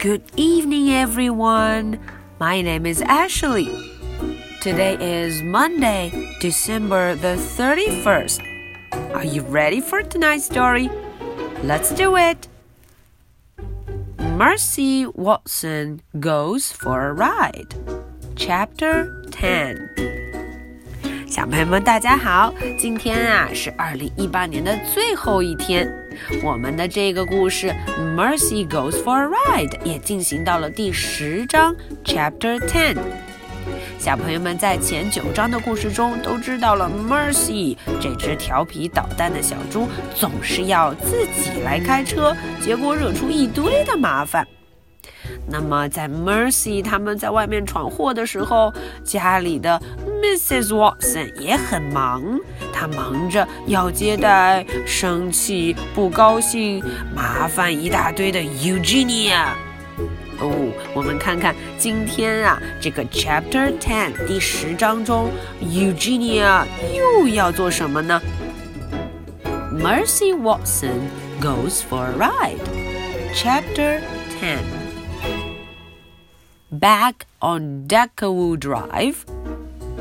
Good evening, everyone. My name is Ashley. Today is Monday, December the 31st. Are you ready for tonight's story? Let's do it. Mercy Watson Goes for a Ride. Chapter 10. 小朋友们，大家好！今天啊是二零一八年的最后一天，我们的这个故事《Mercy Goes for a Ride》也进行到了第十章 Chapter Ten。小朋友们在前九章的故事中都知道了，Mercy 这只调皮捣蛋的小猪总是要自己来开车，结果惹出一堆的麻烦。那么，在 Mercy 他们在外面闯祸的时候，家里的 Mrs. Watson 也很忙，她忙着要接待生气、不高兴、麻烦一大堆的 Eugenia。哦，我们看看今天啊，这个 Chapter Ten 第十章中，Eugenia 又要做什么呢？Mercy Watson goes for a ride. Chapter Ten. back on Deckawoo Drive,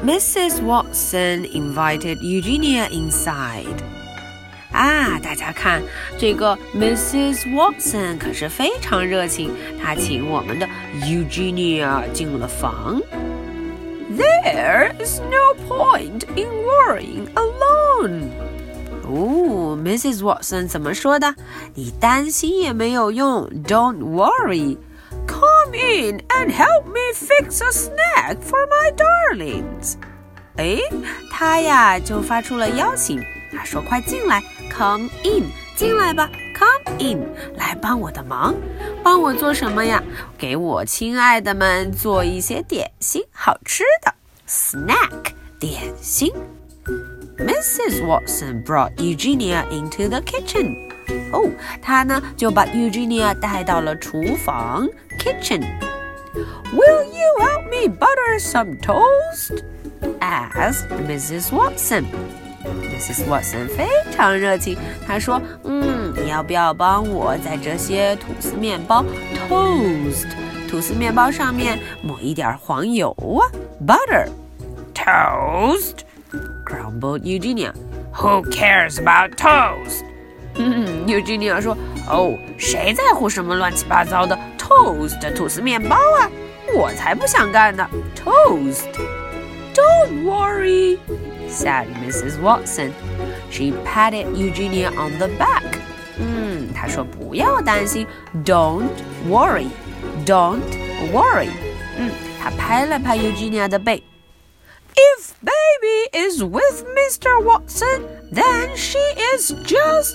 Mrs. Watson invited Eugenia inside. Ah, 啊，大家看，这个 Mrs. Watson 可是非常热情，她请我们的 Eugenia 进了房。There's no point in worrying alone. 哦，Mrs. Watson 怎么说的？你担心也没有用。Don't worry. Come in and help me fix a snack for my darlings。哎，他呀就发出了邀请，他说：“快进来，Come in，进来吧，Come in，来帮我的忙，帮我做什么呀？给我亲爱的们做一些点心，好吃的 snack 点心。” Mrs. Watson brought Eugenia into the kitchen. 哦，她呢就把 Eugenia 带到了厨房 kitchen. Will you help me butter some toast? asked Mrs. Watson. Mrs. Watson 非常热情，她说：“嗯，你要不要帮我在这些吐司面包 toast 吐司面包上面抹一点黄油啊？Butter toast。” grumbled Eugenia. Who cares about toast? 嗯，Eugenia 说：“哦，谁在乎什么乱七八糟的 toast 吐司面包啊？我才不想干呢！Toast. Don't worry," said Mrs. Watson. She patted Eugenia on the back. 嗯，她说不要担心，Don't worry, don't worry. 嗯，她拍了拍 Eugenia 的背。if baby is with Mr. Watson, then she is just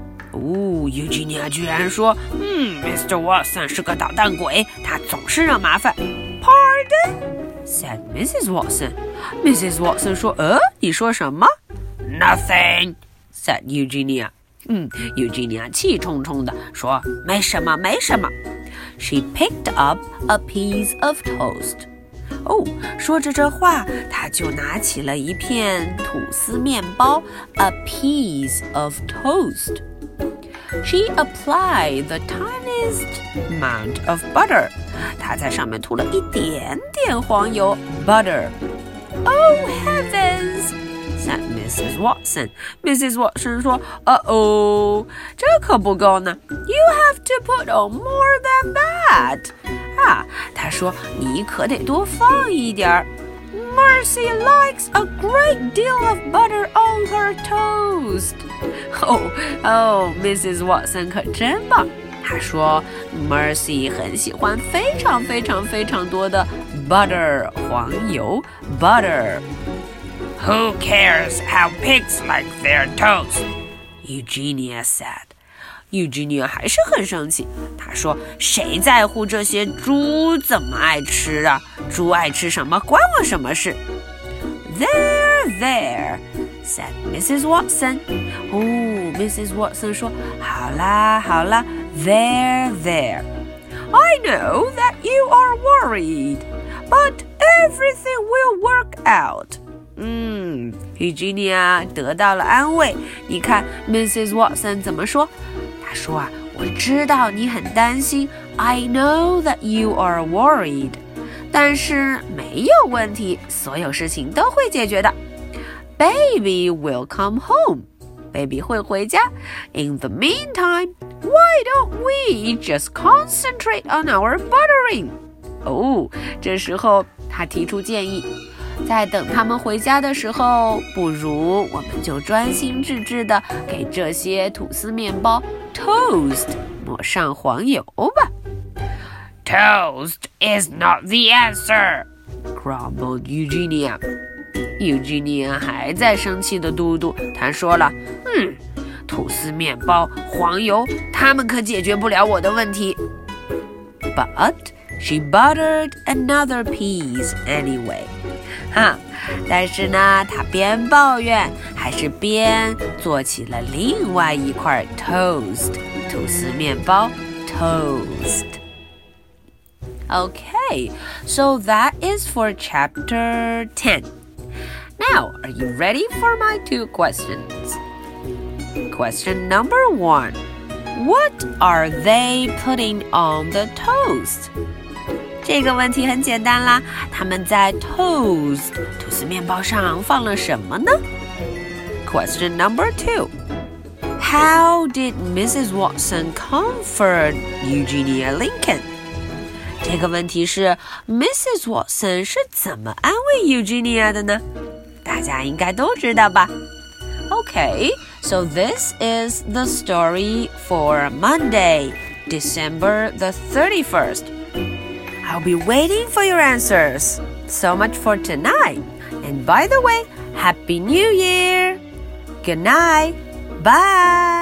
哦，Eugenia 居然说，嗯，Mr. Watson 是个捣蛋鬼，他总是惹麻烦。Pardon? said Mrs. Watson. Mrs. Watson 说，呃，你说什么？Nothing, said Eugenia. 嗯，Eugenia 气冲冲的说，没什么，没什么。She picked up a piece of toast. 哦，说着这话，他就拿起了一片吐司面包，a piece of toast. She applied the tiniest amount of butter. 她在上面涂了一点点黄油，butter. Oh heavens! said Mrs. Watson. Mrs. Watson 说：“呃哦，这可不够呢。You have to put on more than that.” 啊，他说你可得多放一点儿。 Mercy likes a great deal of butter on her toast. 哦哦，Mrs. Watson 可真棒。她说，Mercy 很喜欢非常非常非常多的 butter 黄油 butter。Who cares how pigs like their toast? Eugenia said. Eugenia 还是很生气。她说：“谁在乎这些猪怎么爱吃啊？猪爱吃什么关我什么事？There, there, said Mrs. Watson. 哦，Mrs. Watson 说：“好啦，好啦，there, there. I know that you are worried, but everything will work out.” 嗯，Eugenia 得到了安慰。你看，Mrs. Watson 怎么说？说啊，我知道你很担心。I know that you are worried，但是没有问题，所有事情都会解决的。Baby will come home. Baby 会回家。In the meantime, why don't we just concentrate on our buttering? 哦，这时候他提出建议。在等他们回家的时候，不如我们就专心致志地给这些吐司面包 toast 抹上黄油吧。Toast is not the answer, grumbled Eugenia. Eugenia 还在生气的嘟嘟，她说了：“嗯，吐司面包、黄油，他们可解决不了我的问题。” But she buttered another piece anyway. 哈，但是呢，他边抱怨还是边做起了另外一块 toast 吐司面包 toast。Okay, so that is for chapter 10. Now, are you ready for my two questions? Question number one What are they putting on the toast? 这个问题很简单啦，他们在 toast 吐司面包上放了什么呢？Question number two. How did Mrs. Watson comfort Eugenia Lincoln? 这个问题是 Mrs. Watson 是怎么安慰 Eugenia 的呢？大家应该都知道吧？Okay, so this is the story for Monday, December the 31st. I'll be waiting for your answers. So much for tonight. And by the way, Happy New Year! Good night. Bye.